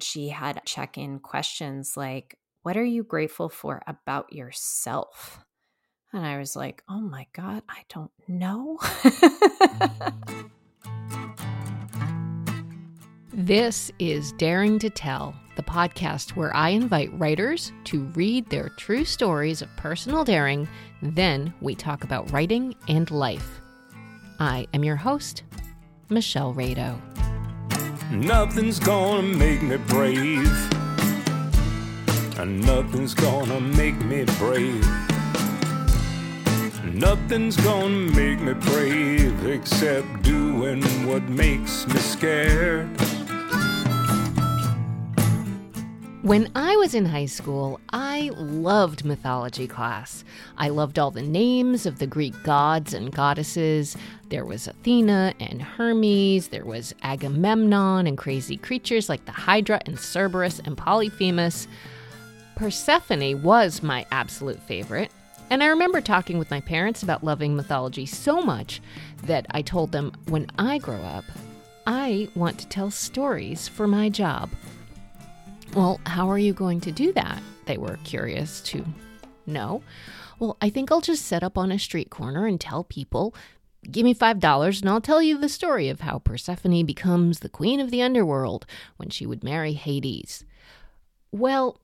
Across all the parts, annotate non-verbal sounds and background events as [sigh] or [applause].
she had check in questions like, What are you grateful for about yourself? And I was like, Oh my God, I don't know. Mm-hmm. this is Daring to Tell, the podcast where I invite writers to read their true stories of personal daring. Then we talk about writing and life. I am your host, Michelle Redo. Nothing's gonna make me brave. And nothing's gonna make me brave. Nothing's gonna make me brave except doing what makes me scared. When I was in high school, I loved mythology class. I loved all the names of the Greek gods and goddesses. There was Athena and Hermes, there was Agamemnon and crazy creatures like the Hydra and Cerberus and Polyphemus. Persephone was my absolute favorite. And I remember talking with my parents about loving mythology so much that I told them when I grow up, I want to tell stories for my job. Well, how are you going to do that? They were curious to know. Well, I think I'll just set up on a street corner and tell people, give me $5 and I'll tell you the story of how Persephone becomes the queen of the underworld when she would marry Hades. Well,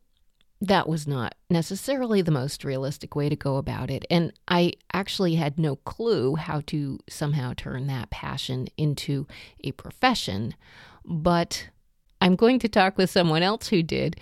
that was not necessarily the most realistic way to go about it. And I actually had no clue how to somehow turn that passion into a profession. But I'm going to talk with someone else who did.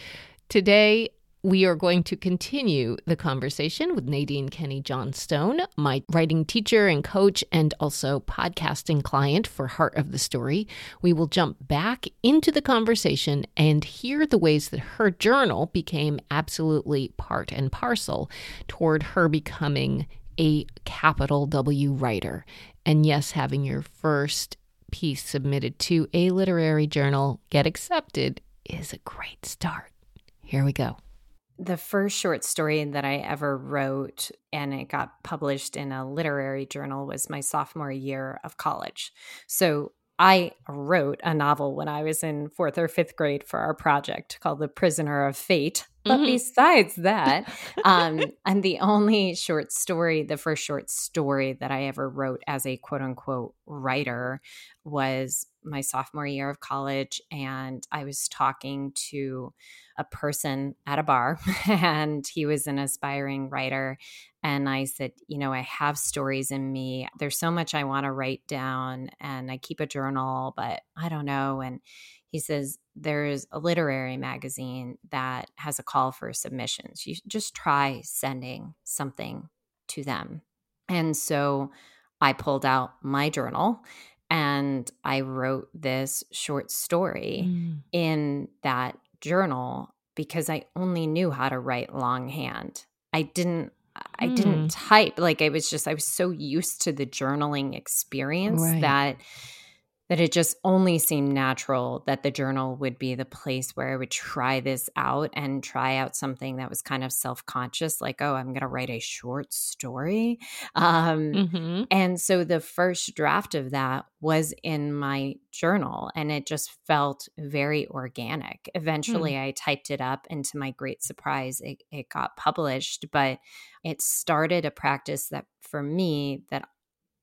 Today, we are going to continue the conversation with Nadine Kenny Johnstone, my writing teacher and coach, and also podcasting client for Heart of the Story. We will jump back into the conversation and hear the ways that her journal became absolutely part and parcel toward her becoming a capital W writer. And yes, having your first piece submitted to a literary journal get accepted is a great start. Here we go. The first short story that I ever wrote and it got published in a literary journal was my sophomore year of college. So I wrote a novel when I was in fourth or fifth grade for our project called The Prisoner of Fate. But mm-hmm. besides that, [laughs] um, and the only short story, the first short story that I ever wrote as a quote unquote writer was my sophomore year of college. And I was talking to a person at a bar, [laughs] and he was an aspiring writer. And I said, You know, I have stories in me. There's so much I want to write down, and I keep a journal, but I don't know. And he says, There's a literary magazine that has a call for submissions. You just try sending something to them. And so I pulled out my journal and I wrote this short story mm. in that journal because I only knew how to write longhand. I didn't I mm. didn't type. Like I was just I was so used to the journaling experience right. that that it just only seemed natural that the journal would be the place where I would try this out and try out something that was kind of self conscious, like, oh, I'm going to write a short story. Um, mm-hmm. And so the first draft of that was in my journal and it just felt very organic. Eventually, mm. I typed it up, and to my great surprise, it, it got published. But it started a practice that for me, that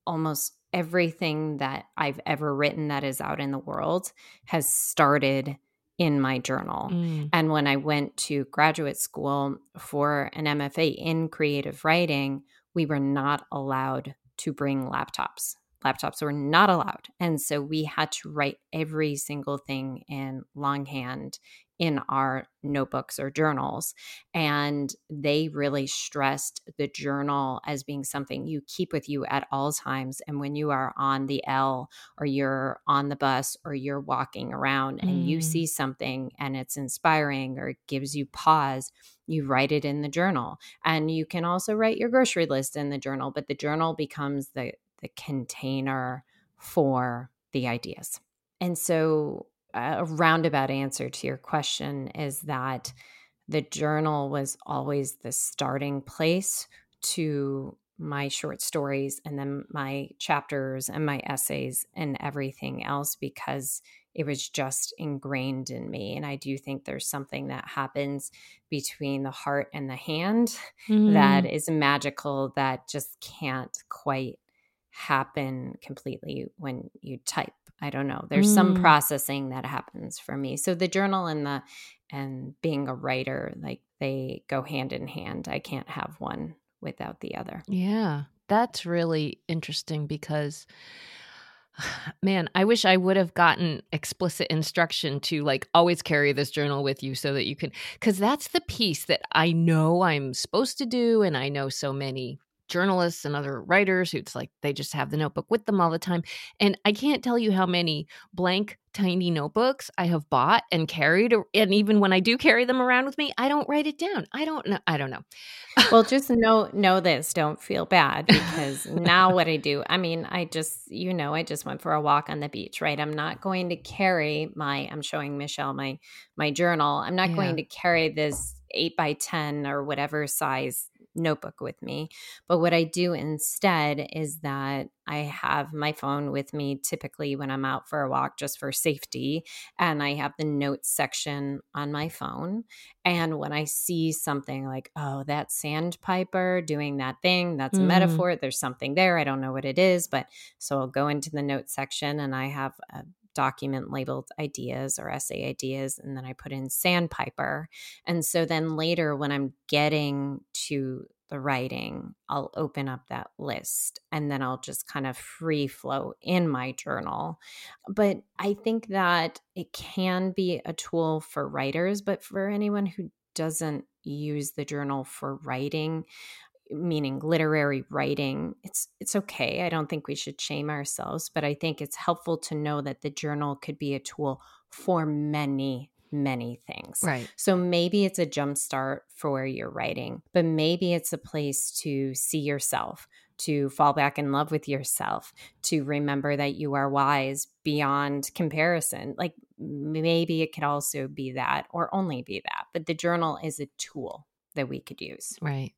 almost everything that I've ever written that is out in the world has started in my journal. Mm. And when I went to graduate school for an MFA in creative writing, we were not allowed to bring laptops. Laptops were not allowed. And so we had to write every single thing in longhand in our notebooks or journals. And they really stressed the journal as being something you keep with you at all times. And when you are on the L or you're on the bus or you're walking around and mm. you see something and it's inspiring or it gives you pause, you write it in the journal. And you can also write your grocery list in the journal, but the journal becomes the, the container for the ideas. And so a roundabout answer to your question is that the journal was always the starting place to my short stories and then my chapters and my essays and everything else because it was just ingrained in me. And I do think there's something that happens between the heart and the hand [laughs] mm. that is magical that just can't quite happen completely when you type. I don't know. There's mm. some processing that happens for me. So the journal and the and being a writer, like they go hand in hand. I can't have one without the other. Yeah. That's really interesting because [sighs] man, I wish I would have gotten explicit instruction to like always carry this journal with you so that you can cuz that's the piece that I know I'm supposed to do and I know so many journalists and other writers who's like they just have the notebook with them all the time and i can't tell you how many blank tiny notebooks i have bought and carried and even when i do carry them around with me i don't write it down. I don't know i don't know. Well [laughs] just know know this don't feel bad because now what i [laughs] do i mean i just you know i just went for a walk on the beach right? I'm not going to carry my i'm showing michelle my my journal. I'm not yeah. going to carry this 8 by 10 or whatever size notebook with me. But what I do instead is that I have my phone with me typically when I'm out for a walk just for safety. And I have the notes section on my phone. And when I see something like, oh, that sandpiper doing that thing, that's a mm. metaphor. There's something there. I don't know what it is. But so I'll go into the notes section and I have a document labeled ideas or essay ideas, and then I put in sandpiper. And so then later, when I'm getting to the writing, I'll open up that list and then I'll just kind of free flow in my journal. But I think that it can be a tool for writers, but for anyone who doesn't use the journal for writing, meaning literary writing it's it's okay i don't think we should shame ourselves but i think it's helpful to know that the journal could be a tool for many many things. Right. So maybe it's a jump start for your writing but maybe it's a place to see yourself to fall back in love with yourself to remember that you are wise beyond comparison like maybe it could also be that or only be that but the journal is a tool that we could use. Right.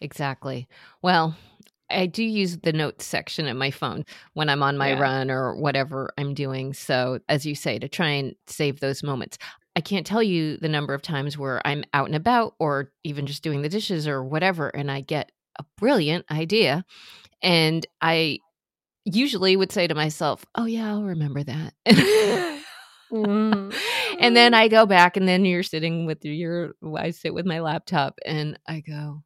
Exactly. Well, I do use the notes section in my phone when I'm on my yeah. run or whatever I'm doing. So, as you say, to try and save those moments. I can't tell you the number of times where I'm out and about or even just doing the dishes or whatever, and I get a brilliant idea. And I usually would say to myself, Oh, yeah, I'll remember that. [laughs] Mm. And then I go back, and then you're sitting with your, I sit with my laptop, and I go,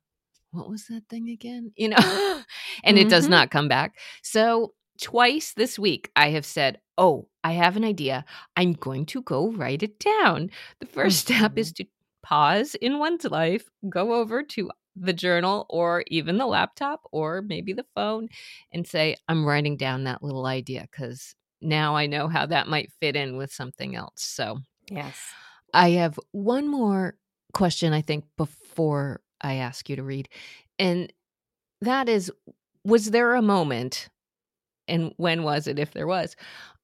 what was that thing again? You know, [laughs] and mm-hmm. it does mm-hmm. not come back. So twice this week, I have said, oh, I have an idea. I'm going to go write it down. The 1st mm-hmm. step is mm-hmm. to pause in one's life, go over to the journal or even the laptop or maybe the phone and say, I'm writing down that little idea because now I know how that might fit in with something else. So, yes. I have one more question, I think, before I ask you to read. And that is Was there a moment, and when was it, if there was,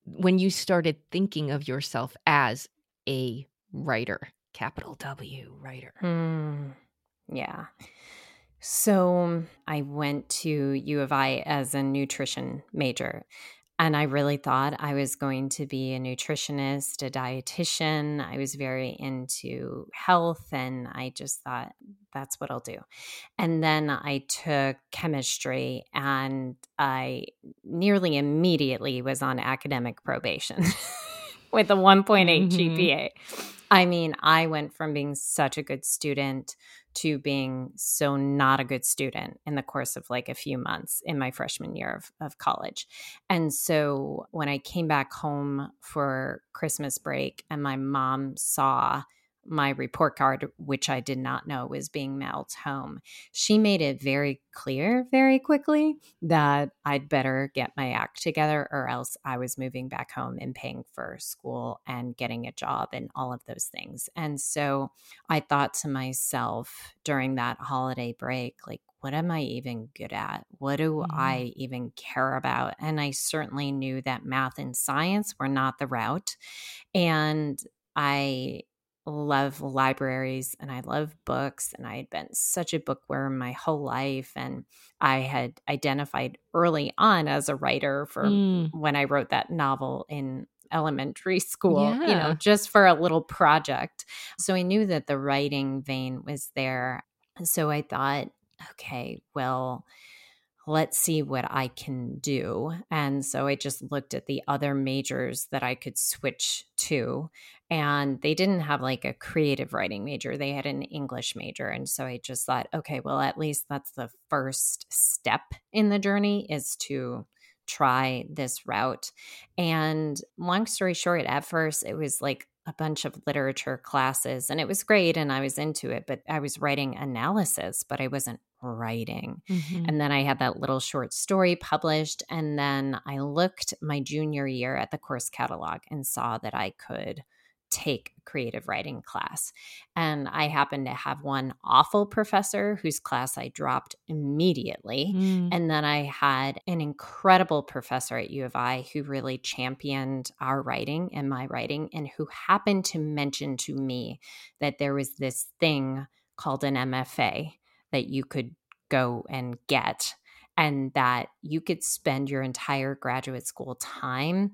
when you started thinking of yourself as a writer, capital W writer? Mm, yeah. So I went to U of I as a nutrition major. And I really thought I was going to be a nutritionist, a dietitian. I was very into health, and I just thought that's what I'll do. And then I took chemistry, and I nearly immediately was on academic probation [laughs] with a 1.8 mm-hmm. GPA. I mean, I went from being such a good student to being so not a good student in the course of like a few months in my freshman year of, of college. And so when I came back home for Christmas break and my mom saw my report card, which I did not know was being mailed home, she made it very clear very quickly that I'd better get my act together or else I was moving back home and paying for school and getting a job and all of those things. And so I thought to myself during that holiday break, like, what am I even good at? What do mm-hmm. I even care about? And I certainly knew that math and science were not the route. And I love libraries and I love books. And I had been such a bookworm my whole life. And I had identified early on as a writer for mm. when I wrote that novel in elementary [laughs] school, Yeah. you know, just for a little project. So I knew that the writing vein was there. So I thought, okay, well, let's see what I can do. And so I just looked at the other majors that I could switch to. And they didn't have like a creative writing major, they had an English major. And so I just thought, okay, well, at least that's the first step in the journey is to try this route. And long story short, at first, it was like a bunch of literature classes and it was great and I was into it, but I was writing analysis, but I wasn't writing. Mhm. And then I had that little short story published. And then I looked my junior year at the course catalog and saw that I could take a creative writing class. And I happened to have one awful professor whose class I dropped immediately. Mm. And then I had an incredible professor at U of I who really championed our writing and my writing, and who happened to mention to me that there was this thing called an MFA that you could go and get, and that you could spend your entire graduate school time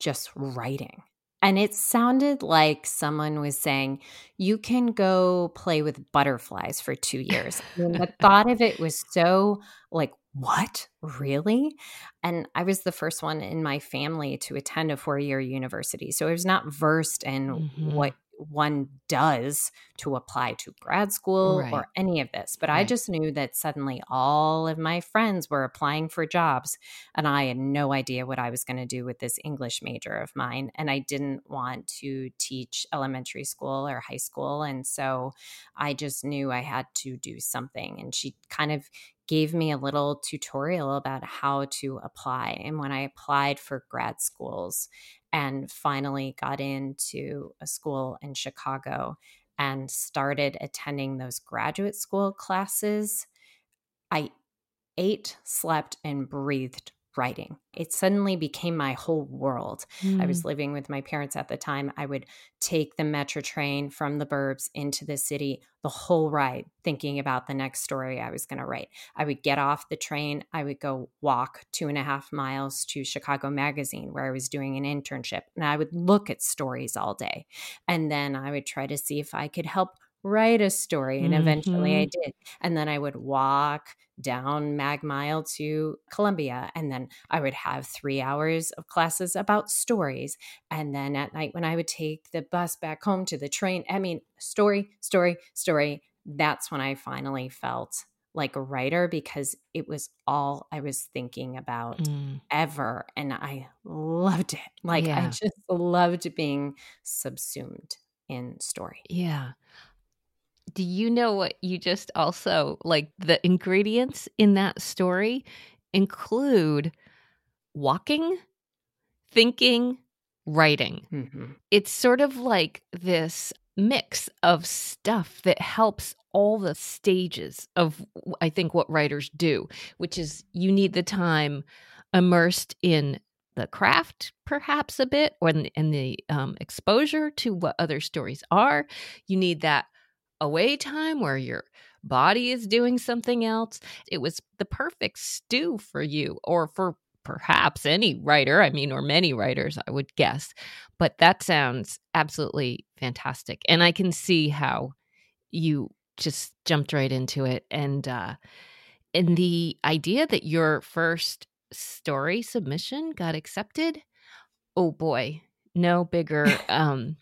just writing. And it sounded like someone was saying, you can go play with butterflies for two years. Mean, the thought of it was so like, what? Really? And I was the first one in my family to attend a four year university. So I was not versed in Mhm. what one does to apply to grad school Right. or any of this. But I just knew that suddenly all of my friends were applying for jobs and I had no idea what I was going to do with this English major of mine. And I didn't want to teach elementary school or high school. And so I just knew I had to do something. And she kind of gave me a little tutorial about how to apply. And when I applied for grad schools and finally got into a school in Chicago and started attending those graduate school classes, I ate, slept, and breathed writing. It suddenly became my whole world. I Mm. was living with my parents at the time. I would take the metro train from the burbs into the city the whole ride, thinking about the next story I was going to write. I would get off the train. I would go walk two and a half miles to Chicago Magazine, where I was doing an internship, and I would look at stories all day. And then I would try to see if I could help write a story. And eventually I did. And then I would walk down Mag Mile to Columbia. And then I would have three hours of classes about stories. And then at night, when I would take the bus back home to the train, I mean, story, story, story. That's when I finally felt like a writer because it was all I was thinking about Mm. ever. And I loved it. Like, I just loved being subsumed in story. Yeah. Do you know what you just also like the ingredients in that story include walking, thinking, writing. hmm It's sort of like this mix of stuff that helps all the stages of I think what writers do, which is you need the time immersed in the craft perhaps a bit or in, in the um, exposure to what other stories are you need that away time where your body is doing something else it was the perfect stew for you or for perhaps any writer i mean or many writers i would guess but that sounds absolutely fantastic and i can see how you just jumped right into it and uh and the idea that your first story submission got accepted oh boy no bigger [laughs] um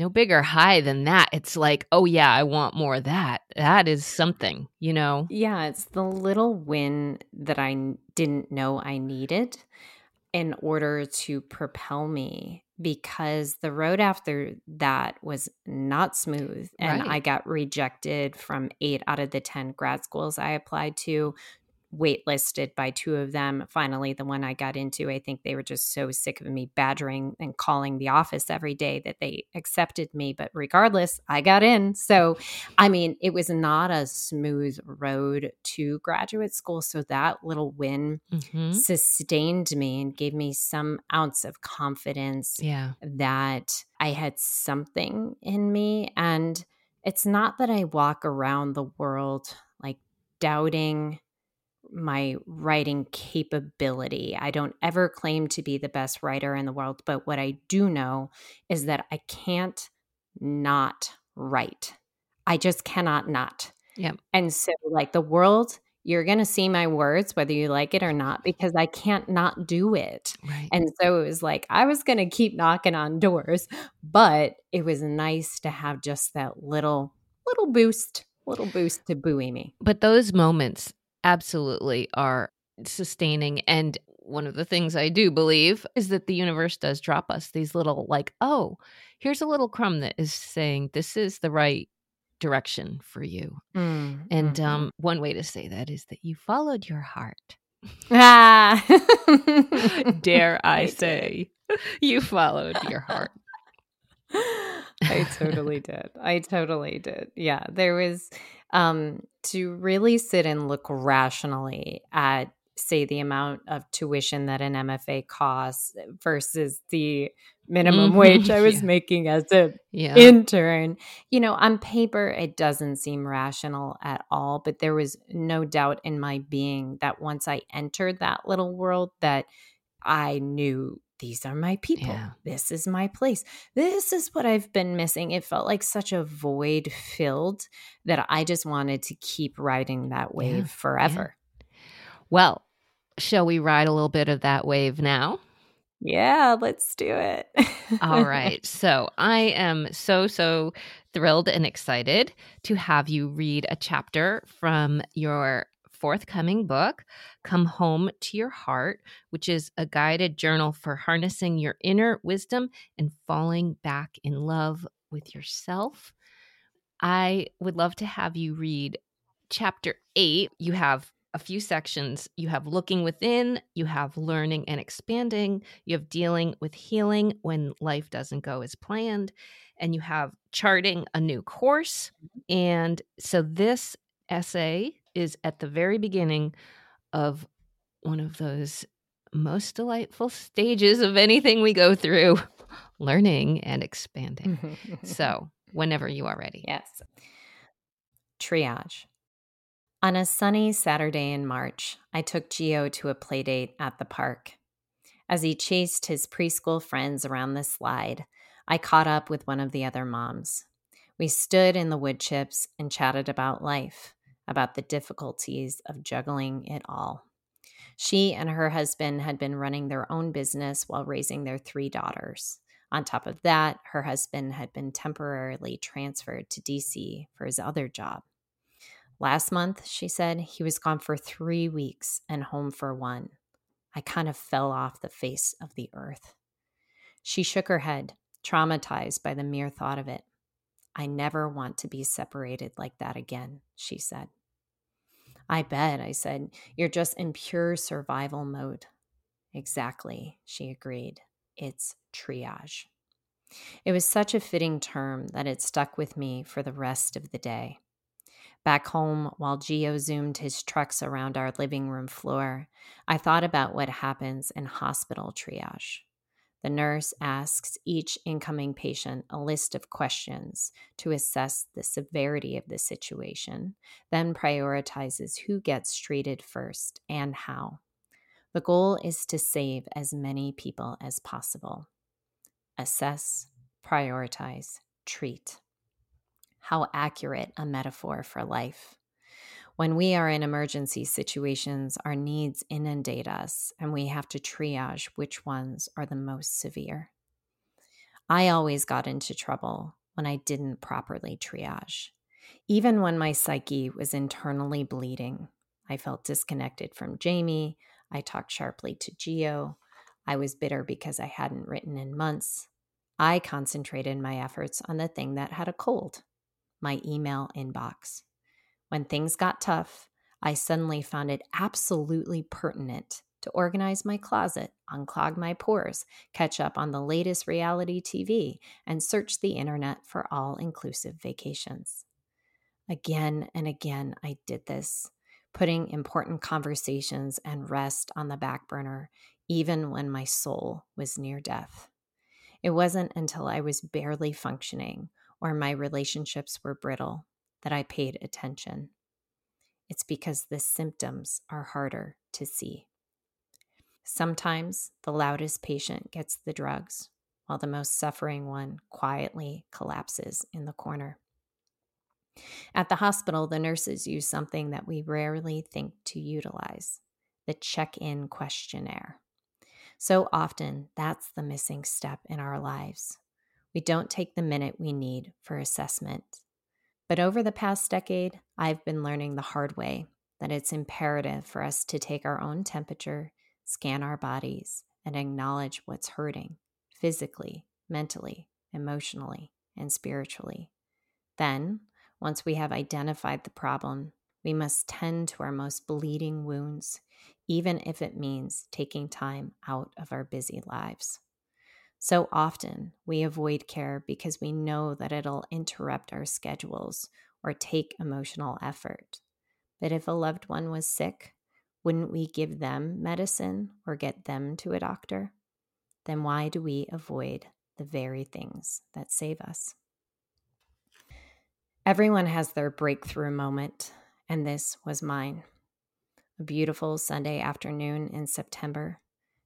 no bigger high than that it's like oh yeah i want more of that that is something you know Yeah, it's the little win that I didn't know I needed in order to propel me because the road after that was not smooth. And Right. I got rejected from eight out of the 10 grad schools I applied to, waitlisted by two of them. Finally, the one I got into, I think they were just so sick of me badgering and calling the office every day that they accepted me. But regardless, I got in. So, I mean, it was not a smooth road to graduate school. So that little win Mhm. sustained me and gave me some ounce of confidence yeah that I had something in me. And it's not that I walk around the world like doubting my writing capability. I don't ever claim to be the best writer in the world, but what I do know is that I can't not write. I just cannot not. Yeah. And so, like, the world, you're going to see my words, whether you like it or not, because I can't not do it. Right. And so it was like, I was going to keep knocking on doors, but it was nice to have just that little, little boost, little boost to buoy me. But those moments absolutely are sustaining. And one of the things I do believe is that the universe does drop us these little, like, oh, here's a little crumb that is saying this is the right direction for you. Mm, And mhm. um, one way to say that is that you followed your heart. ah. [laughs] Dare [laughs] I, say, you followed your heart. [laughs] I totally did. I totally did. Yeah, there was um to really sit and look rationally at say the amount of tuition that an MFA costs versus the minimum Mhm, wage I [laughs] was yeah. making as an Yeah. intern. You know, on paper, it doesn't seem rational at all, but there was no doubt in my being that once I entered that little world, that I knew these are my people. Yeah. This is my place. This is what I've been missing. It felt like such a void filled that I just wanted to keep riding that wave Yeah, forever. well, shall we ride a little bit of that wave now? Yeah, let's do it. All [laughs] right. So I am so, so thrilled and excited to have you read a chapter from your forthcoming book, Come Home to Your Heart, which is a guided journal for harnessing your inner wisdom and falling back in love with yourself. I would love to have you read chapter eight. You have a few sections. You have looking within, you have learning and expanding, you have dealing with healing when life doesn't go as planned, and you have charting a new course. Mm-hmm. And so this essay is at the very beginning of one of those most delightful stages of anything we go through [laughs] learning and expanding. [laughs] So, whenever you are ready. Yes. Triage. On a sunny Saturday in March, I took Geo to a playdate at the park. As he chased his preschool friends around the slide, I caught up with one of the other moms. We stood in the wood chips and chatted about life, about the difficulties of juggling it all. She and her husband had been running their own business while raising their three daughters. On top of that, her husband had been temporarily transferred to DC for his other job. Last month, she said, he was gone for three weeks and home for one. I kind of fell off the face of the earth. She shook her head, traumatized by the mere thought of it. I never want to be separated like that again, she said. I bet, I said. You're just in pure survival mode. Exactly, she agreed. It's triage. It was such a fitting term that it stuck with me for the rest of the day. Back home, while Geo zoomed his trucks around our living room floor, I thought about what happens in hospital triage. The nurse asks each incoming patient a list of questions to assess the severity of the situation, then prioritizes who gets treated first and how. The goal is to save as many people as possible. Assess, prioritize, treat. How accurate a metaphor for life. When we are in emergency situations, our needs inundate us and we have to triage which ones are the most severe. I always got into trouble when I didn't properly triage. Even when my psyche was internally bleeding, I felt disconnected from Jamie. I talked sharply to Geo. I was bitter because I hadn't written in months. I concentrated my efforts on the thing that had a cold my email inbox. When things got tough, I suddenly found it absolutely pertinent to organize my closet, unclog my pores, catch up on the latest reality TV, and search the internet for all inclusive vacations. Again and again, I did this, putting important conversations and rest on the back burner, even when my soul was near death. It wasn't until I was barely functioning or my relationships were brittle that I paid attention. it's because the symptoms are harder to see. Sometimes the loudest patient gets the drugs, while the most suffering one quietly collapses in the corner. At the hospital, the nurses use something that we rarely think to utilize the check in questionnaire. So often, that's the missing step in our lives. We don't take the minute we need for assessment. But over the past decade, I've been learning the hard way that it's imperative for us to take our own temperature, scan our bodies, and acknowledge what's hurting physically, mentally, emotionally, and spiritually. Then, once we have identified the problem, we must tend to our most bleeding wounds, even if it means taking time out of our busy lives. So often, we avoid care because we know that it'll interrupt our schedules or take emotional effort. But if a loved one was sick, wouldn't we give them medicine or get them to a doctor? Then why do we avoid the very things that save us? Everyone has their breakthrough moment, and this was mine. A beautiful Sunday afternoon in September,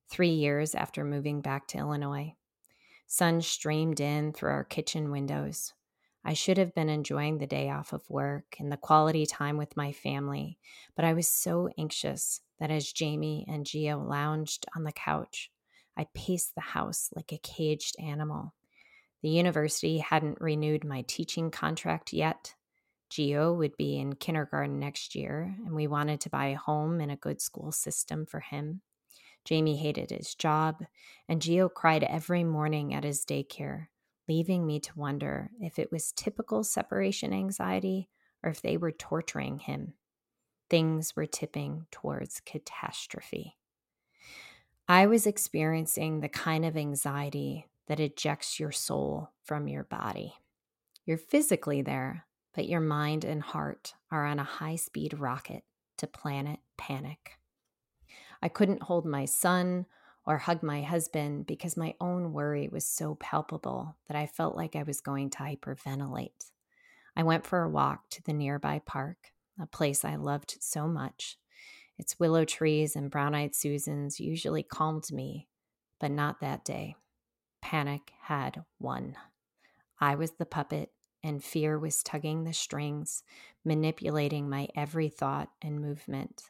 three years after moving back to Illinois. Sun streamed in through our kitchen windows. I should have been enjoying the day off of work and the quality time with my family, but I was so anxious that as Jamie and Geo lounged on the couch, I paced the house like a caged animal. The university hadn't renewed my teaching contract yet. Geo would be in kindergarten next year, and we wanted to buy a home in a good school system for him. Jamie hated his job, and Geo cried every morning at his daycare, leaving me to wonder if it was typical separation anxiety or if they were torturing him. Things were tipping towards catastrophe. I was experiencing the kind of anxiety that ejects your soul from your body. You're physically there, but your mind and heart are on a high speed rocket to planet panic. I couldn't hold my son or hug my husband because my own worry was so palpable that I felt like I was going to hyperventilate. I went for a walk to the nearby park, a place I loved so much. Its willow trees and brown eyed Susans usually calmed me, but not that day. Panic had won. I was the puppet, and fear was tugging the strings, manipulating my every thought and movement.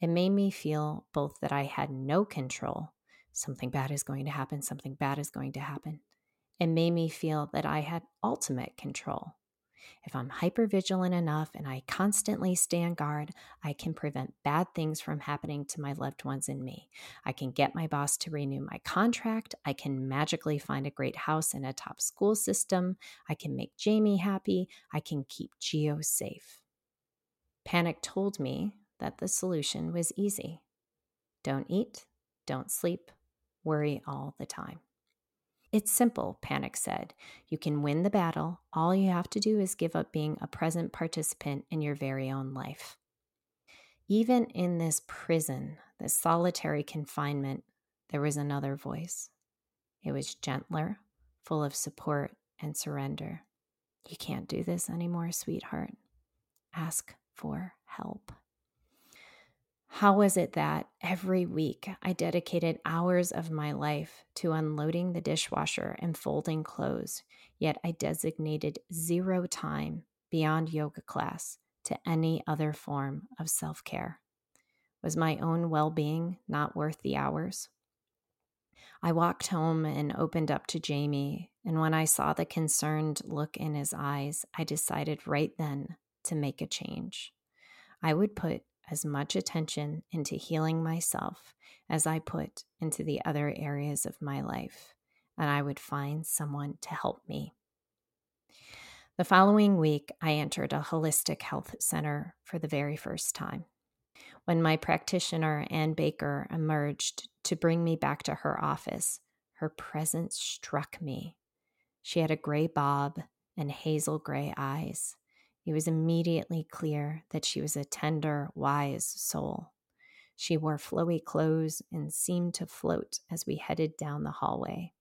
It made me feel both that I had no control, something bad is going to happen, something bad is going to happen. It made me feel that I had ultimate control, if I'm hyper vigilant enough and I constantly stand guard, I can prevent bad things from happening to my loved ones and me. I can get my boss to renew my contract. I can magically find a great house in a top school system. I can make Jamie happy. I can keep Geo safe. Panic told me that the solution was easy don't eat, don't sleep, worry all the time. It's simple, Panic said. You can win the battle. All you have to do is give up being a present participant in your very own life. Even in this prison, this solitary confinement, there was another voice. It was gentler, full of support and surrender. You can't do this anymore, sweetheart. Ask for help. How was it that every week I dedicated hours of my life to unloading the dishwasher and folding clothes, yet I designated zero time beyond yoga class to any other form of self care? Was my own well being not worth the hours? I walked home and opened up to Jamie, and when I saw the concerned look in his eyes, I decided right then to make a change. I would put as much attention into healing myself as I put into the other areas of my life, and I would find someone to help me. The following week, I entered a holistic health center for the very first time. When my practitioner, Ann Baker, emerged to bring me back to her office, her presence struck me. She had a gray bob and hazel gray eyes. It was immediately clear that she was a tender, wise soul. She wore flowy clothes and seemed to float as we headed down the hallway.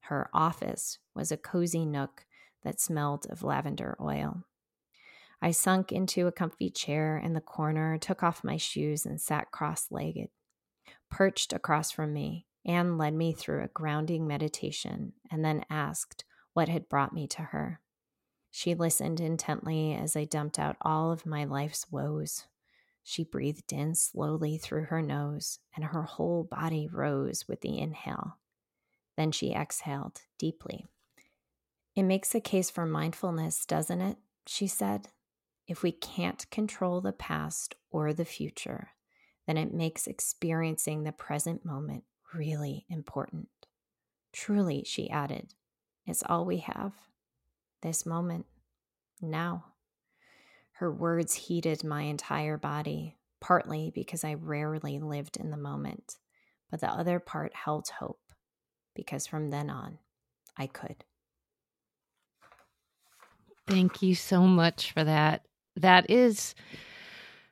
Her office was a cozy nook that smelled of lavender oil. I sunk into a comfy chair in the corner, took off my shoes, and sat cross legged. Perched across from me, Anne led me through a grounding meditation and then asked what had brought me to her. She listened intently as I dumped out all of my life's woes. She breathed in slowly through her nose, and her whole body rose with the inhale. Then she exhaled deeply. It makes a case for mindfulness, doesn't it? She said. If we can't control the past or the future, then it makes experiencing the present moment really important. Truly, she added, it's all we have. This moment, now. Her words heated my entire body, partly because I rarely lived in the moment, but the other part held hope, because from then on, I could. Thank you so much for that. That is,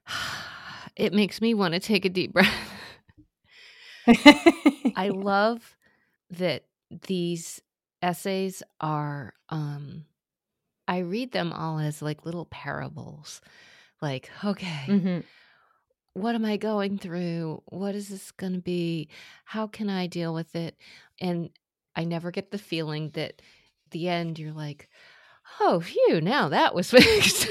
[sighs] it makes me want to take a deep breath. [laughs] I love that these essays are um I read them all as like little parables. Like, okay, mm-hmm. what am I going through? What is this going to be? How can I deal with it? And I never get the feeling that the end you're like, oh, phew, now that was [laughs] fixed.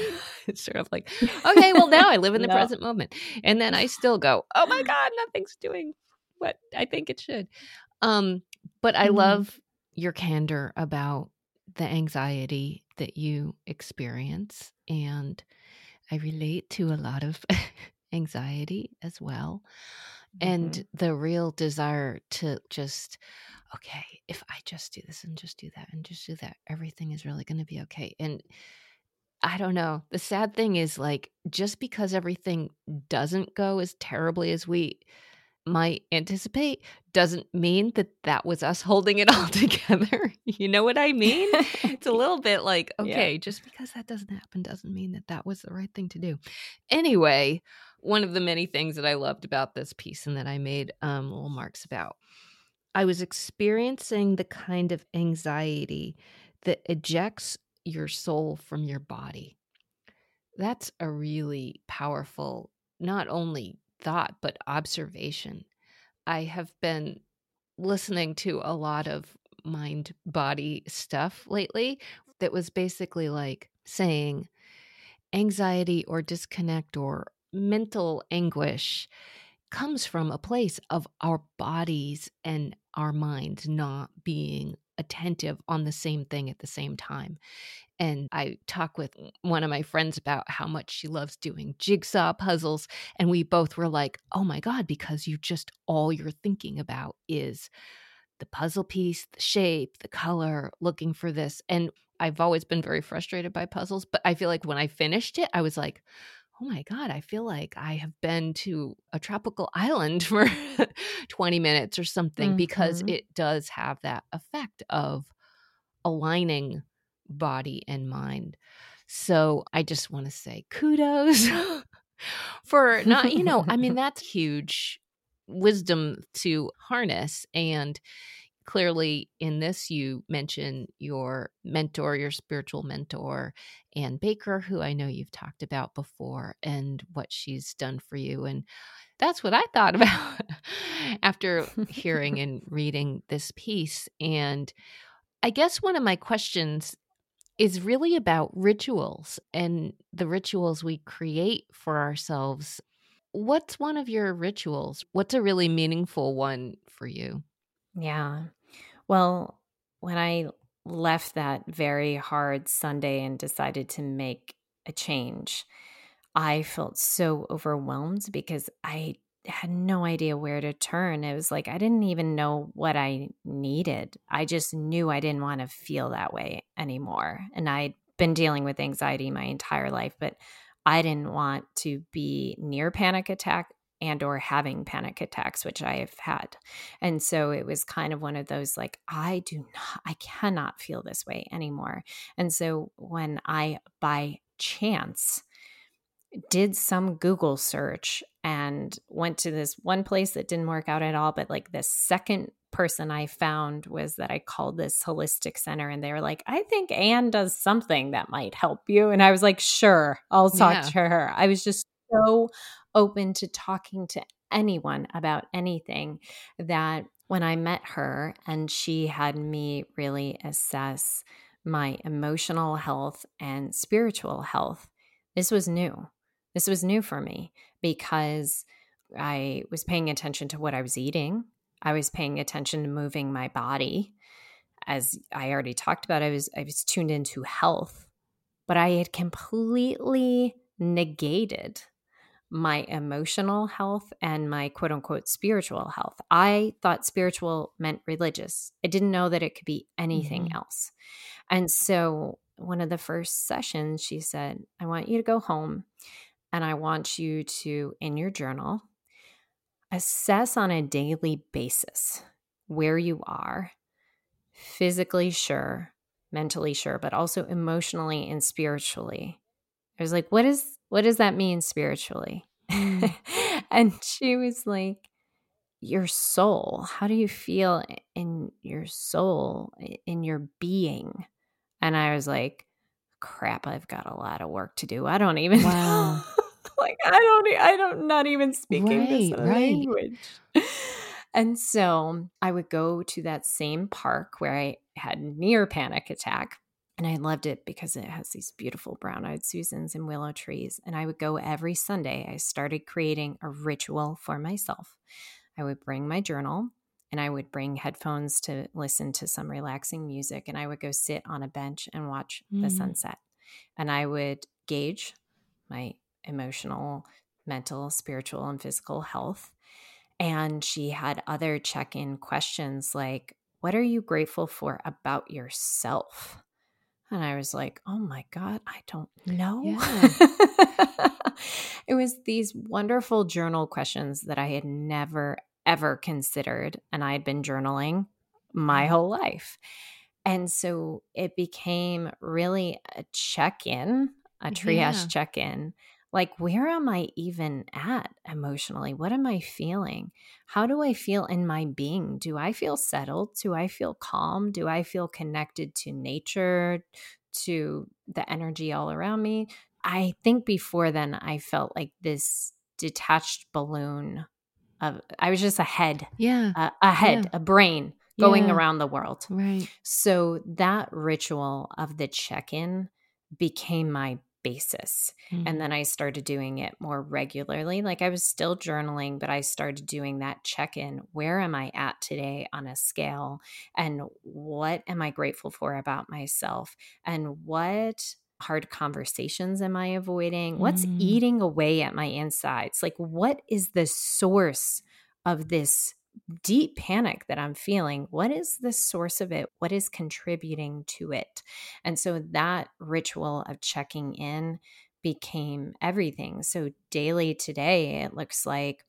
it's sort of like, okay, well, now I live in the no. present moment. And then I still go, oh my [laughs] God, nothing's doing what I think it should. Um, but I mm-hmm. love your candor about the anxiety that you experience. And I relate to a lot of [laughs] anxiety as well. Mm-hmm. And the real desire to just, okay, if I just do this and just do that and just do that, everything is really going to be okay. And I don't know. The sad thing is, like, just because everything doesn't go as terribly as we might anticipate doesn't mean that that was us holding it all [laughs] together. you know what I mean? it's a [laughs] little bit like, okay, yeah. just because that doesn't happen doesn't mean that that was the right thing to do. Anyway, one of the many things that I loved about this piece and that I made um, little marks about, I was experiencing the kind of anxiety that ejects your soul from your body. That's a really powerful, not only thought, but observation. I have been listening to a lot of mind body stuff lately that was basically like saying anxiety or disconnect or mental anguish comes from a place of our bodies and our minds not being attentive on the same thing at the same time. And I talk with one of my friends about how much she loves doing jigsaw puzzles. And we both were like, oh my God, because you just all you're thinking about is the puzzle piece, the shape, the color, looking for this. And I've always been very frustrated by puzzles, but I feel like when I finished it, I was like, oh my God, I feel like I have been to a tropical [laughs] island for 20 minutes or something mm-hmm. because it does have that effect of aligning body and mind. So I just want to say kudos [laughs] for not, you know, I mean, [laughs] that's huge wisdom to harness. And clearly in this, you mention your mentor, your spiritual mentor, Anne Baker, who I know you've talked about before, and what she's done for you. And that's what I thought [laughs] about after hearing and reading this piece. And I guess one of my questions is really about rituals and the rituals we create for ourselves. What's one of your rituals? What's a really meaningful one for you? Yeah. Well, when I left that very hard Sunday and decided to make a change, I felt so overwhelmed because I had no idea where to turn. It was like I didn't even know what I needed. I just knew I didn't want to feel that way anymore. And I'd been dealing with anxiety my entire life, but I didn't want to be near panic attack and or having panic attacks which I have had. And so it was kind of one of those like I do not I cannot feel this way anymore. And so when I by chance did some Google search and went to this one place that didn't work out at all. But like the second person I found was that I called this holistic center and they were like, I think Anne does something that might help you. And I was like, sure, I'll talk yeah. to her. I was just so open to talking to anyone about anything that when I met her and she had me really assess my emotional health and spiritual health, this was new. This was new for me because I was paying attention to what I was eating. I was paying attention to moving my body. As I already talked about, I was I was tuned into health, but I had completely negated my emotional health and my quote unquote spiritual health. I thought spiritual meant religious. I didn't know that it could be anything mm-hmm. else. And so, one of the first sessions, she said, I want you to go home and I want you to, in your journal, assess on a daily basis where you are, physically sure, mentally sure, but also emotionally and spiritually. I was like, what is what does that mean spiritually? Mm. [laughs] and she was like, Your soul. How do you feel in your soul, in your being? And I was like, Crap, I've got a lot of work to do. I don't even wow. [laughs] like I don't I don't not even speaking right, this right. language. [laughs] And so I would go to that same park where I had near panic attack and I loved it because it has these beautiful brown eyed Susans and willow trees. And I would go every Sunday. I started creating a ritual for myself. I would bring my journal and I would bring headphones to listen to some relaxing music. And I would go sit on a bench and watch mm. the sunset. And I would gauge my emotional, mental, spiritual, and physical health. And she had other check in questions like, What are you grateful for about yourself? And I was like, oh my God, I don't know. Yeah. [laughs] it was these wonderful journal questions that I had never, ever considered. And I had been journaling my mm-hmm. whole life. And so it became really a check in, a triage yeah. check in like where am i even at emotionally? What am i feeling? How do i feel in my being? Do i feel settled? Do i feel calm? Do i feel connected to nature to the energy all around me? I think before then i felt like this detached balloon of i was just a head yeah. a, a head yeah. a brain going yeah. around the world. Right. So that ritual of the check-in became my basis. Mm-hmm. And then I started doing it more regularly. Like I was still journaling, but I started doing that check in. Where am I at today on a scale? And what am I grateful for about myself? And what hard conversations am I avoiding? What's mm. eating away at my insides? Like, what is the source of this deep panic that I'm feeling, what is the source of it? What is contributing to it? And so that ritual of checking in became everything. So daily today, it looks like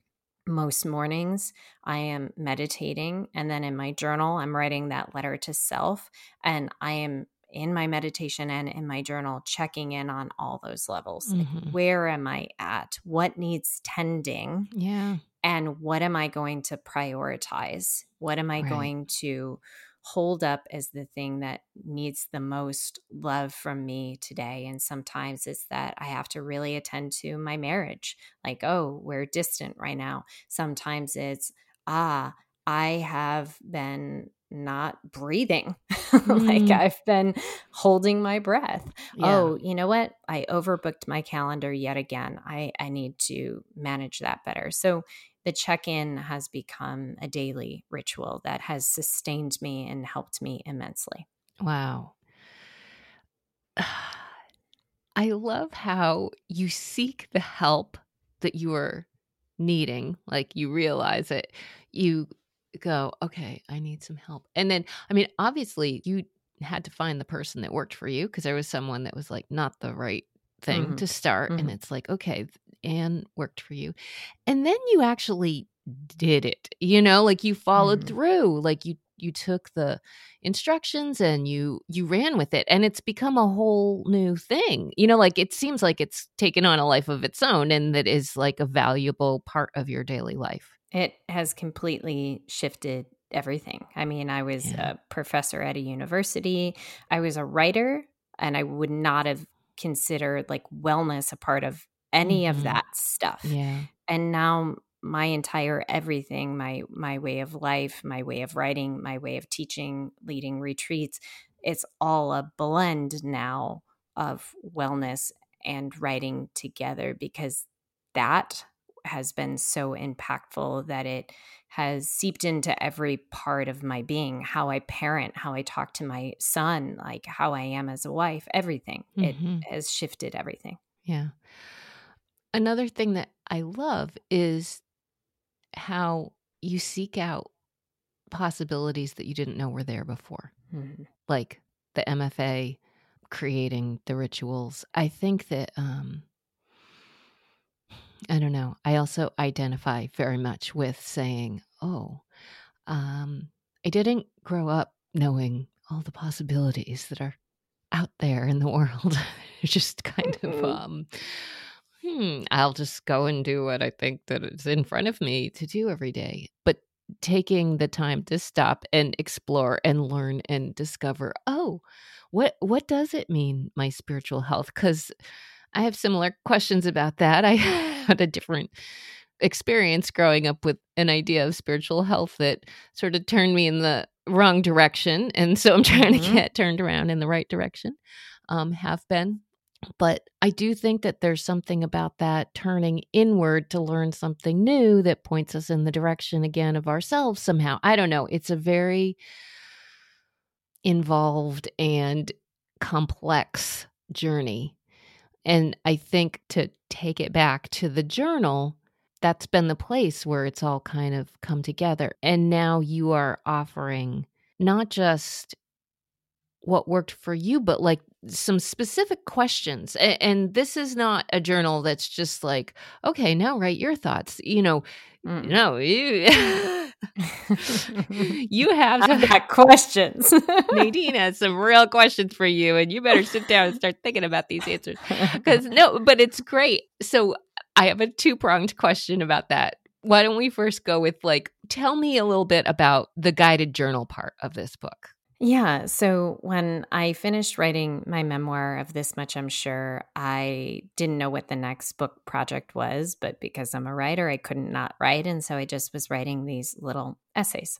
most mornings I am meditating. And then in my journal, I'm writing that letter to self. And I am in my meditation and in my journal checking in on all those levels mm-hmm. like where am i at what needs tending yeah and what am I going to prioritize? What am I right. going to hold up as the thing that needs the most love from me today? And sometimes it's that I have to really attend to my marriage. Like, oh, we're distant right now. Sometimes it's, ah, I have been not breathing. Mm. [laughs] like I've been holding my breath. Yeah. Oh, you know what? I overbooked my calendar yet again. I, I need to manage that better. So the check in has become a daily ritual that has sustained me and helped me immensely. Wow. [sighs] I love how you seek the help that you are needing. Like you realize it. You go, okay, I need some help. And then, I mean, obviously, you had to find the person that worked for you because there was someone that was like not the right thing mm-hmm. to start. Mm-hmm. And it's like, okay, Anne worked for you. And then you actually did it, you know, like you followed mm-hmm. through, like you you took the instructions and you you ran with it and it's become a whole new thing you know like it seems like it's taken on a life of its own and that is like a valuable part of your daily life it has completely shifted everything i mean i was yeah. a professor at a university i was a writer and i would not have considered like wellness a part of any mm-hmm. of that stuff yeah and now my entire everything my my way of life my way of writing my way of teaching leading retreats it's all a blend now of wellness and writing together because that has been so impactful that it has seeped into every part of my being how i parent how i talk to my son like how i am as a wife everything mm-hmm. it has shifted everything yeah another thing that i love is how you seek out possibilities that you didn't know were there before, mm-hmm. like the MFA creating the rituals. I think that, um, I don't know. I also identify very much with saying, oh, um, I didn't grow up knowing all the possibilities that are out there in the [laughs] world. just kind of, mm-hmm. um, hmm, I'll just go and do what I think that is in front of me to do every day. But taking the time to stop and explore and learn and discover, oh, what what does it mean my spiritual health? Cuz I have similar questions about that. [laughs] I had a different experience growing up with an idea of spiritual health that sort of turned me in the wrong direction and so I'm [laughs] trying mm-hmm. to get turned around in the right direction. Um have been but I do think that there's something about that turning inward to learn something new that points us in the direction again of ourselves somehow. I don't know. It's a very involved and complex journey. And I think to take it back to the journal, that's been the place where it's all kind of come together. And now you are offering not just what worked for you, but like some specific questions. And, and, this is not a journal that's just like, okay, now write your thoughts. You know, mm. no, you. [laughs] [laughs] you have some got questions. [laughs] Nadine has some real questions for you, and you better sit down and start thinking about these answers. Because no, but it's great. So I have a two pronged question about that. Why don't we first go with like, tell me a little bit about the guided journal part of this book? Yeah. So when I finished writing my memoir of This Much I'm Sure, I didn't know what the next book project was, but because I'm a writer, I couldn't not write. And so I just was writing these little essays.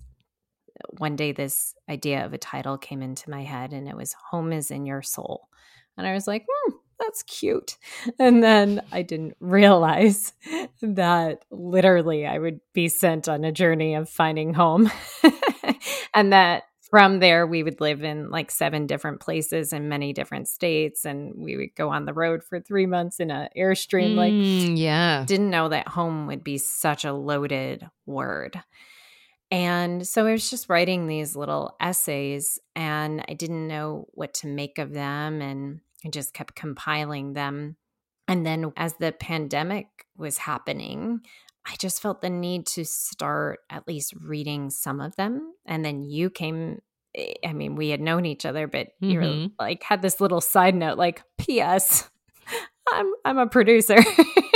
One day, this idea of a title came into my head, and it was Home is in Your Soul. And I was like, hmm, that's cute. [laughs] And then I didn't realize [laughs] that literally I would be sent on a journey of finding home [laughs] and that from there we would live in like seven different places in many different states and we would go on the road for three months in an airstream mm, like yeah. didn't know that home would be such a loaded word. And so i was just writing these little essays and i didn't know what to make of them and i just kept compiling them. And then as the pandemic was happening I just felt the need to start at least reading some of them. And then you came. Eh, I mean, we had known each other, but mm-hmm. you were like had this little side note, like, P.S. [laughs] I'm I'm a producer.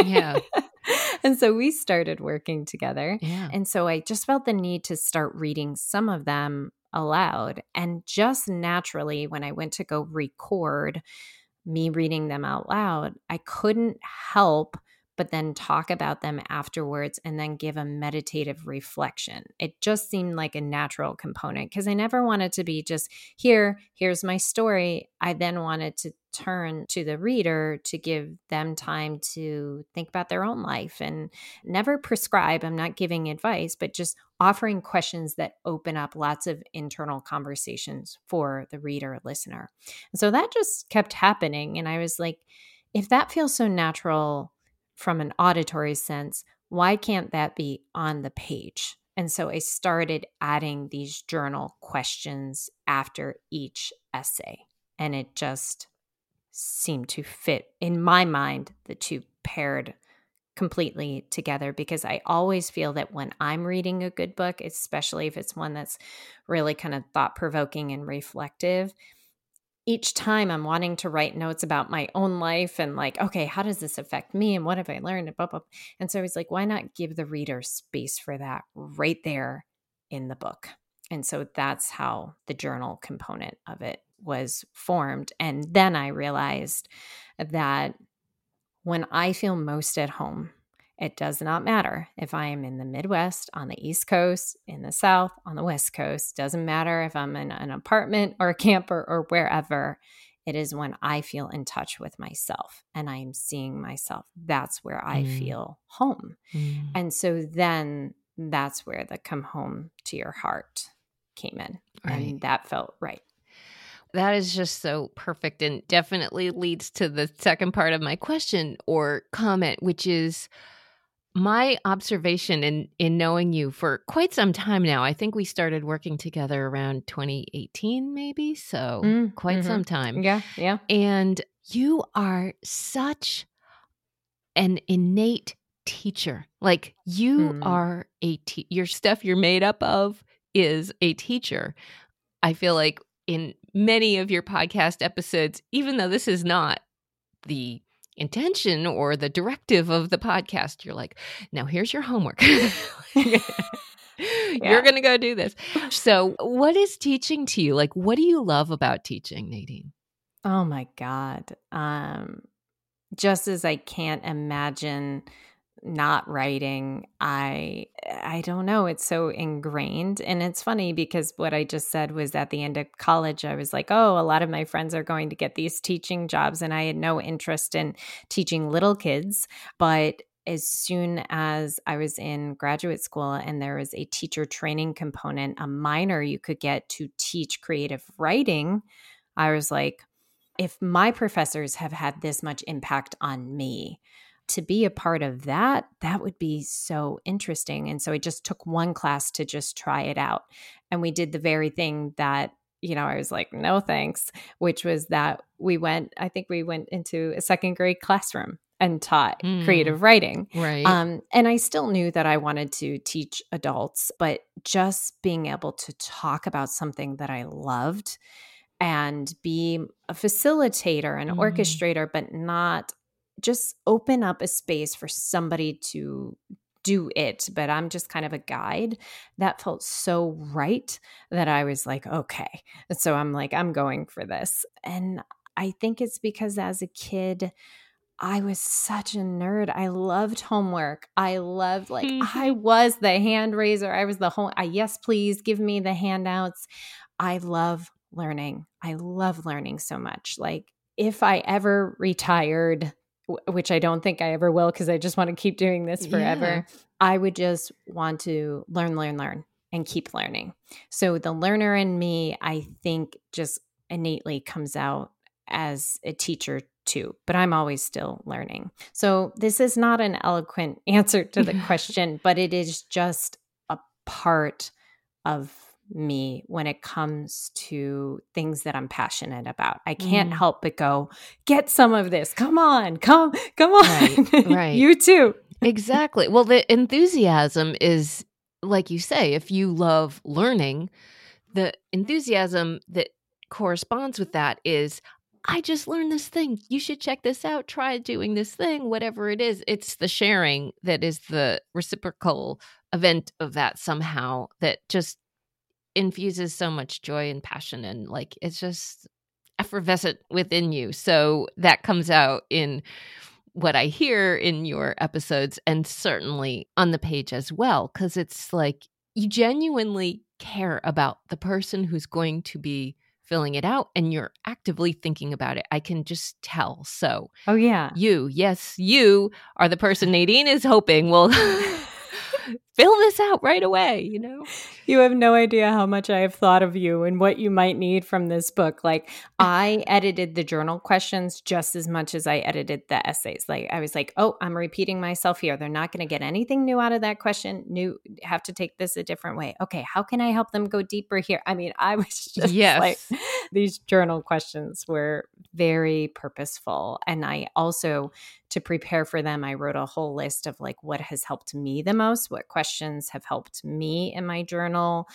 Yeah. [laughs] and so we started working together. Yeah. And so I just felt the need to start reading some of them aloud. And just naturally, when I went to go record me reading them out loud, I couldn't help but then talk about them afterwards and then give a meditative reflection. It just seemed like a natural component because I never wanted to be just here, here's my story. I then wanted to turn to the reader to give them time to think about their own life and never prescribe. I'm not giving advice, but just offering questions that open up lots of internal conversations for the reader listener. So that just kept happening. And I was like, if that feels so natural from an auditory sense, why can't that be on the page? And so I started adding these journal questions after each essay. And it just seemed to fit in my mind, the two paired completely together because I always feel that when I'm reading a good book, especially if it's one that's really kind of thought provoking and reflective, each time I'm wanting to write notes about my own life and like, okay, how does this affect me and what have I learned? And, blah, blah. and so I was like, why not give the reader space for that right there in the book? And so that's how the journal component of it was formed. And then I realized that when I feel most at home, it does not matter if I am in the Midwest, on the East Coast, in the South, on the West Coast. Doesn't matter if I'm in an apartment or a camper or wherever. It is when I feel in touch with myself and I'm seeing myself. That's where I mm. feel home. Mm. And so then that's where the come home to your heart came in. Right. And that felt right. That is just so perfect and definitely leads to the second part of my question or comment, which is my observation in in knowing you for quite some time now i think we started working together around 2018 maybe so mm, quite mm-hmm. some time yeah yeah and you are such an innate teacher like you mm. are a te- your stuff you're made up of is a teacher i feel like in many of your podcast episodes even though this is not the intention or the directive of the podcast. You're like, now here's your homework. [laughs] [laughs] You're going to go do this. [laughs] So, what is teaching to you? Like, what do you love about teaching, Nadine? Oh my God. Um, just as I can't imagine not writing i i don't know it's so ingrained and it's funny because what i just said was at the end of college i was like oh a lot of my friends are going to get these teaching jobs and i had no interest in teaching little kids but as soon as I was in graduate school and there was a teacher training component, a minor you could get to teach creative writing, I was like, if my professors have had this much impact on me, to be a part of that, that would be so interesting. And so I just took one class to just try it out. And we did the very thing that, you know, I was like, no thanks, which was that we went, I think we went into a second grade classroom and taught mm, creative writing. Right. Um, and I still knew that I wanted to teach adults, but just being able to talk about something that I loved and be a facilitator and mm. orchestrator, but not just open up a space for somebody to do it, but I'm just kind of a guide. That felt so right that I was like, okay. so I'm like, I'm going for this. And I think it's because as a kid, I was such a nerd. I loved homework. I loved like [laughs] I was the hand raiser. I was the whole I yes please give me the handouts. I love learning. I love learning so much. Like if I ever retired which I don't think I ever will because I just want to keep doing this forever. Yeah. I would just want to learn, learn, learn and keep learning. So the learner in me, I think, just innately comes out as a teacher too, but I'm always still learning. So this is not an eloquent [laughs] answer to the [laughs] question, but it is just a part of me when it comes to things that I'm passionate about. I can't mm. help but go, get some of this. Come on, come, come [laughs] on. Right. right. you too. exactly. Well, the enthusiasm is, like you say, if you love learning, the enthusiasm that corresponds with that is, I just learned this thing. You should check this out. Try doing this thing, whatever it is. It's the sharing that is the reciprocal event of that somehow that just infuses so much joy and passion and like it's just effervescent within you. So that comes out in what I hear in your episodes and certainly on the page as well cuz it's like you genuinely care about the person who's going to be filling it out and you're actively thinking about it. I can just tell. So, oh yeah. You, yes, you are the person Nadine is hoping will [laughs] [laughs] fill this out right away, you know? You have no idea how much I have thought of you and what you might need from this book. Like, [laughs] I edited the journal questions just as much as I edited the essays. Like, I was like, oh, I'm repeating myself here. They're not going to get anything new out of that question. New, have to take this a different way. Okay, how can I help them go deeper here? I mean, I was [laughs] just yes. like, these journal questions were very purposeful. And I also, to prepare for them, I wrote a whole list of like what has helped me the most, what questions have helped me in my journal.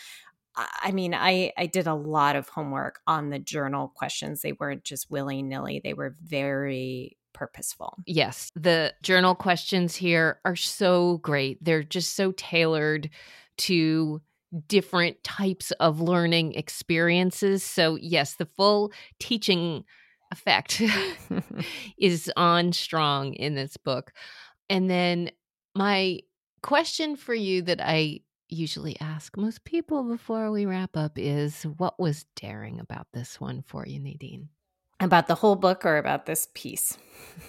I mean, I, I did a lot of homework on the journal questions. They weren't just willy nilly, they were very purposeful. Yes. The journal questions here are so great. They're just so tailored to different types of learning experiences. So, yes, the full teaching effect [laughs] [laughs] is on strong in this book. And then my question for you that I usually ask most people before we wrap up is what was daring about this one for you, Nadine? About the whole book or about this piece?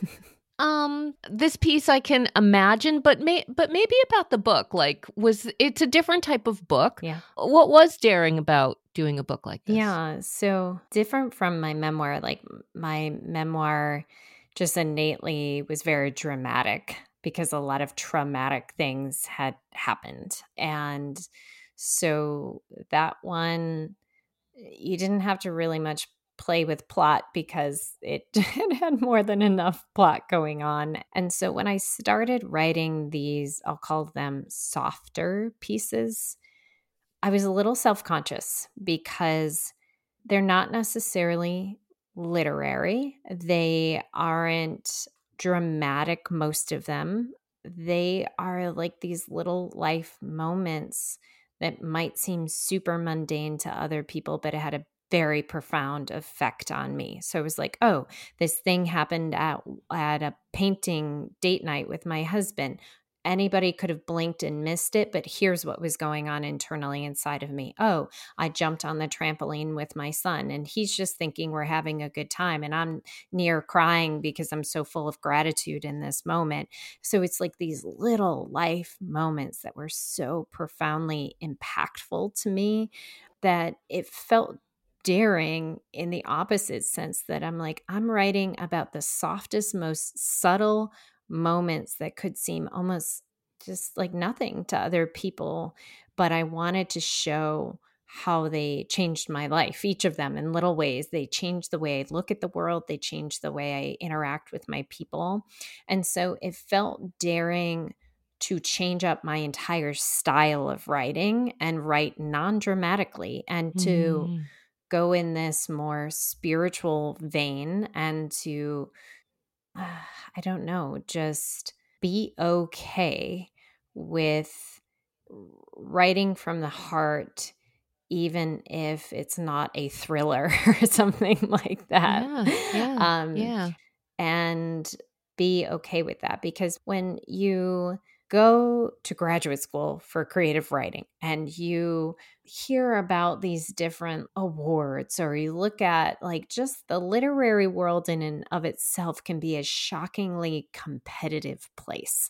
[laughs] um this piece i can imagine but may but maybe about the book like was it's a different type of book yeah what was daring about doing a book like this yeah so different from my memoir like my memoir just innately was very dramatic because a lot of traumatic things had happened and so that one you didn't have to really much play with plot because it, [laughs] it had more than enough plot going on. And so when I started writing these, I'll call them softer pieces, I was a little self conscious because they're not necessarily literary. They aren't dramatic, most of them. They are like these little life moments that might seem super mundane to other people, but it had a very profound effect on me. So it was like, oh, this thing happened at at a painting date night with my husband. Anybody could have blinked and missed it, but here's what was going on internally inside of me. Oh, I jumped on the trampoline with my son, and he's just thinking we're having a good time. And I'm near crying because I'm so full of gratitude in this moment. So it's like these little life moments that were so profoundly impactful to me that it felt daring in the opposite sense that I'm like, I'm writing about the softest, most subtle moments that could seem almost just like nothing to other people. But I wanted to show how they changed my life, each of them in little ways. They changed the way I look at the world, they changed the way I interact with my people. And so it felt daring to change up my entire style of writing and write non dramatically and to. Mm go in this more spiritual vein and to, uh, [sighs] I don't know, just be okay with writing from the heart even if it's not a thriller [laughs] or something like that. Yeah, yeah, um, yeah. And be okay with that because when you go to graduate school for creative writing and you hear about these different awards or you look at like just the literary world in and of itself can be a shockingly competitive place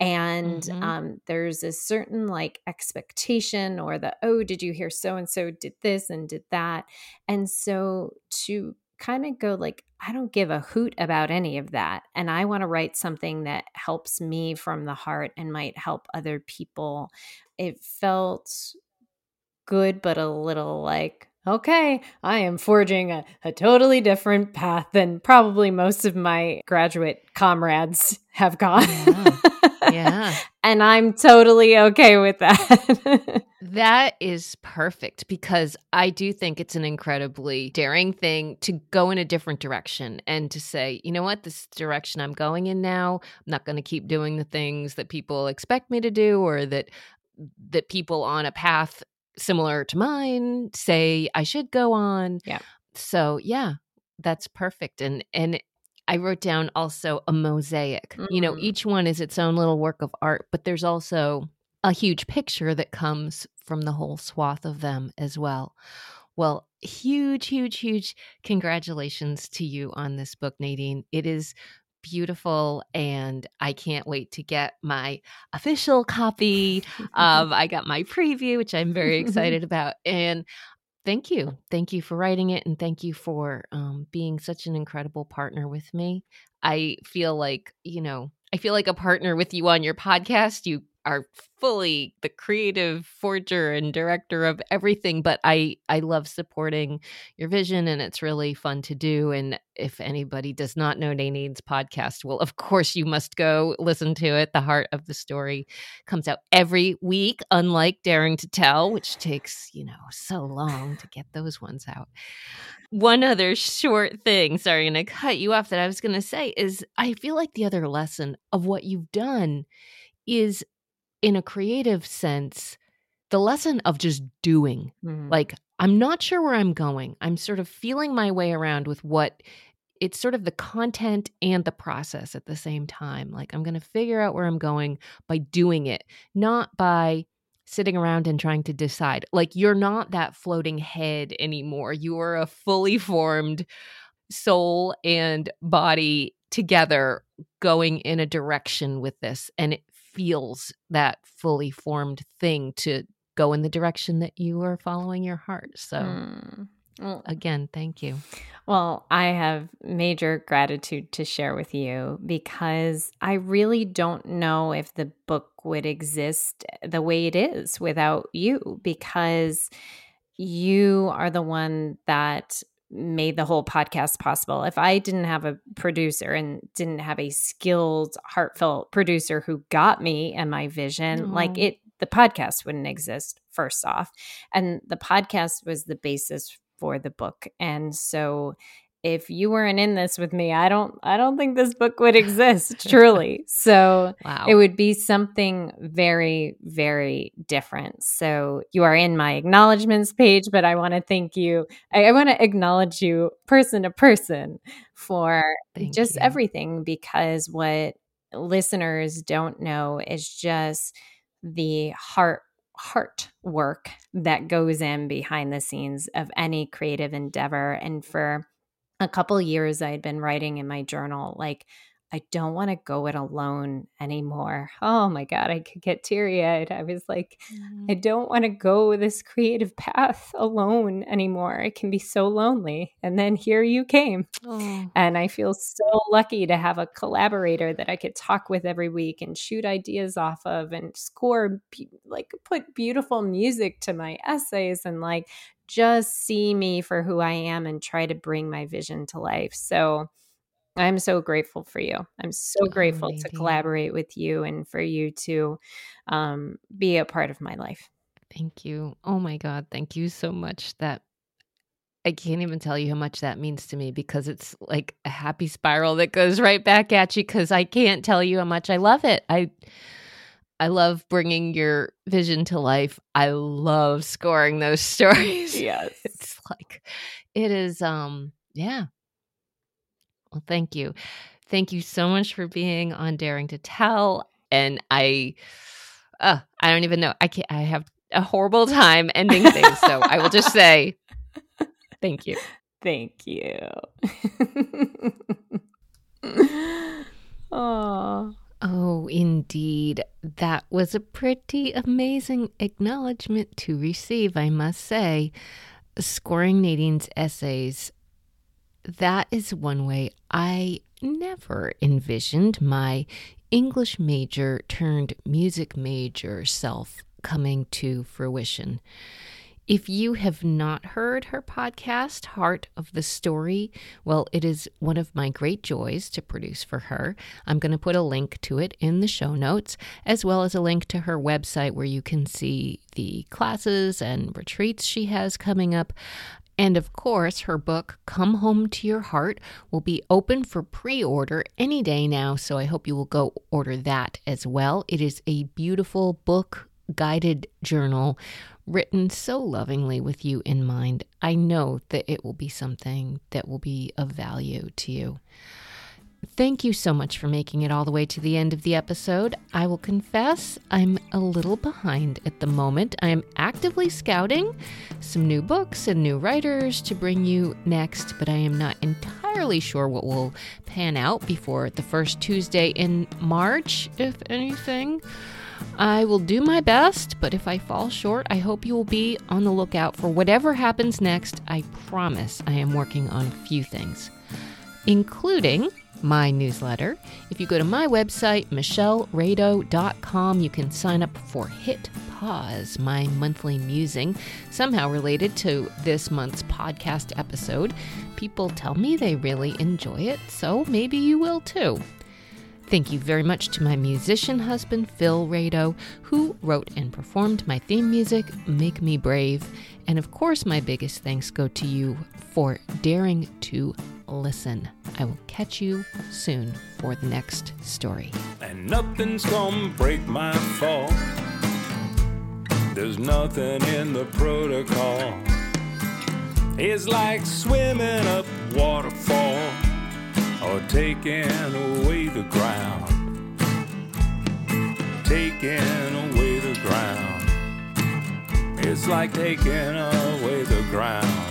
and mm-hmm. um, there's a certain like expectation or the oh did you hear so and so did this and did that and so to kind of go like I don't give a hoot about any of that and I want to write something that helps me from the heart and might help other people. It felt good but a little like okay, I am forging a, a totally different path than probably most of my graduate comrades have gone. Oh, yeah. [laughs] yeah. [laughs] and I'm totally okay with that. [laughs] that is perfect because I do think it's an incredibly daring thing to go in a different direction and to say, you know what, this direction I'm going in now, I'm not going to keep doing the things that people expect me to do or that that people on a path similar to mine say I should go on. Yeah. So, yeah, that's perfect and and I wrote down also a mosaic. Mm-hmm. You know, mm. each one is its own little work of art, but there's also a huge picture that comes from the whole swath of them as well. Well, huge, huge, huge congratulations to you on this book, Nadine. It is beautiful and I can't wait to get my official copy. [laughs] um, I got my preview, which I'm very [laughs] excited about. And thank you. Thank you for writing it and thank you for um, being such an incredible partner with me. I feel like, you know, I feel like a partner with you on your podcast. You are fully the creative forger and director of everything but i i love supporting your vision and it's really fun to do and if anybody does not know Nadine's podcast well of course you must go listen to it. The heart of the story comes out every week unlike daring to tell which takes you know so long to get those ones out. One other short thing sorry i'm gonna cut you off that i was gonna say is i feel like the other lesson of what you've done is in a creative sense, the lesson of just doing. Mm. Like, I'm not sure where I'm going. I'm sort of feeling my way around with what it's sort of the content and the process at the same time. Like, I'm going to figure out where I'm going by doing it, not by sitting around and trying to decide. Like, you're not that floating head anymore. You are a fully formed soul and body together going in a direction with this. And it feels that fully formed thing to go in the direction that you are following your heart. So, mm. well, again, thank you. Well, I have major gratitude to share with you because I really don't know if the book would exist the way it is without you because you are the one that made the whole podcast possible. If I didn't have a producer and didn't have a skilled, heartfelt producer who got me and my vision, Aww. like it, the podcast wouldn't exist, first off. And the podcast was the basis for the book. And so if you weren't in this with me, I don't I don't think this book would exist [laughs] truly. So wow. it would be something very very different. So you are in my acknowledgments page, but I want to thank you. I, I want to acknowledge you person to person for thank just you. everything because what listeners don't know is just the heart heart work that goes in behind the scenes of any creative endeavor and for a couple years I'd been writing in my journal, like, I don't want to go it alone anymore. Oh my God, I could get teary eyed. I was like, mm-hmm. I don't want to go this creative path alone anymore. It can be so lonely. And then here you came. Oh. And I feel so lucky to have a collaborator that I could talk with every week and shoot ideas off of and score, like, put beautiful music to my essays and like just see me for who I am and try to bring my vision to life. So I'm so grateful for you. I'm so grateful to collaborate with you and for you to um, be a part of my life. Thank you. Oh my God. Thank you so much. That I can't even tell you how much that means to me because it's like a happy spiral that goes right back at you because I can't tell you how much I love it. I I love bringing your vision to life. I love scoring those [laughs] stories. Yes. it's like it is um yeah. Well, thank you. Thank you so much for being on Daring to Tell and I uh I don't even know. I can't I have a horrible time ending things, so I will just say [laughs] thank you. Thank you. [laughs] oh. Oh, Nadine. That was a pretty amazing acknowledgement to receive, I must say. Scoring Nadine's essays. That is one way I never envisioned my English major turned music major self coming to fruition. If you have not heard her podcast, Heart of the Story, well, it is one of my great joys to produce for her. I'm going to put a link to it in the show notes, as well as a link to her website where you can see the classes and retreats she has coming up. And of course, her book, Come Home to Your Heart, will be open for pre order any day now. So I hope you will go order that as well. It is a beautiful book guided journal written so lovingly with you in mind. I know that it will be something that will be of value to you. Thank you so much for making it all the way to the end of the episode. I will confess I'm a little behind at the moment. I am actively scouting some new books and new writers to bring you next, but I am not entirely sure what will pan out before the first Tuesday in March, if anything. I will do my best, but if I fall short, I hope you will be on the lookout for whatever happens next. I promise I am working on a few things, including my newsletter. If you go to my website, michelleredo.com, you can sign up for Hit Pause, my monthly musing, somehow related to this month's podcast episode. People tell me they really enjoy it, so maybe you will too. Thank you very much to my musician husband, Phil Redo, who wrote and performed my theme music, Make Me Brave. And of course, my biggest thanks go to you for daring to listen. I will catch you soon for the next story. And nothing's gonna break my fall. There's nothing in the protocol. It's like swimming up waterfall or taking away the ground. Taking away the ground. It's like taking away the ground.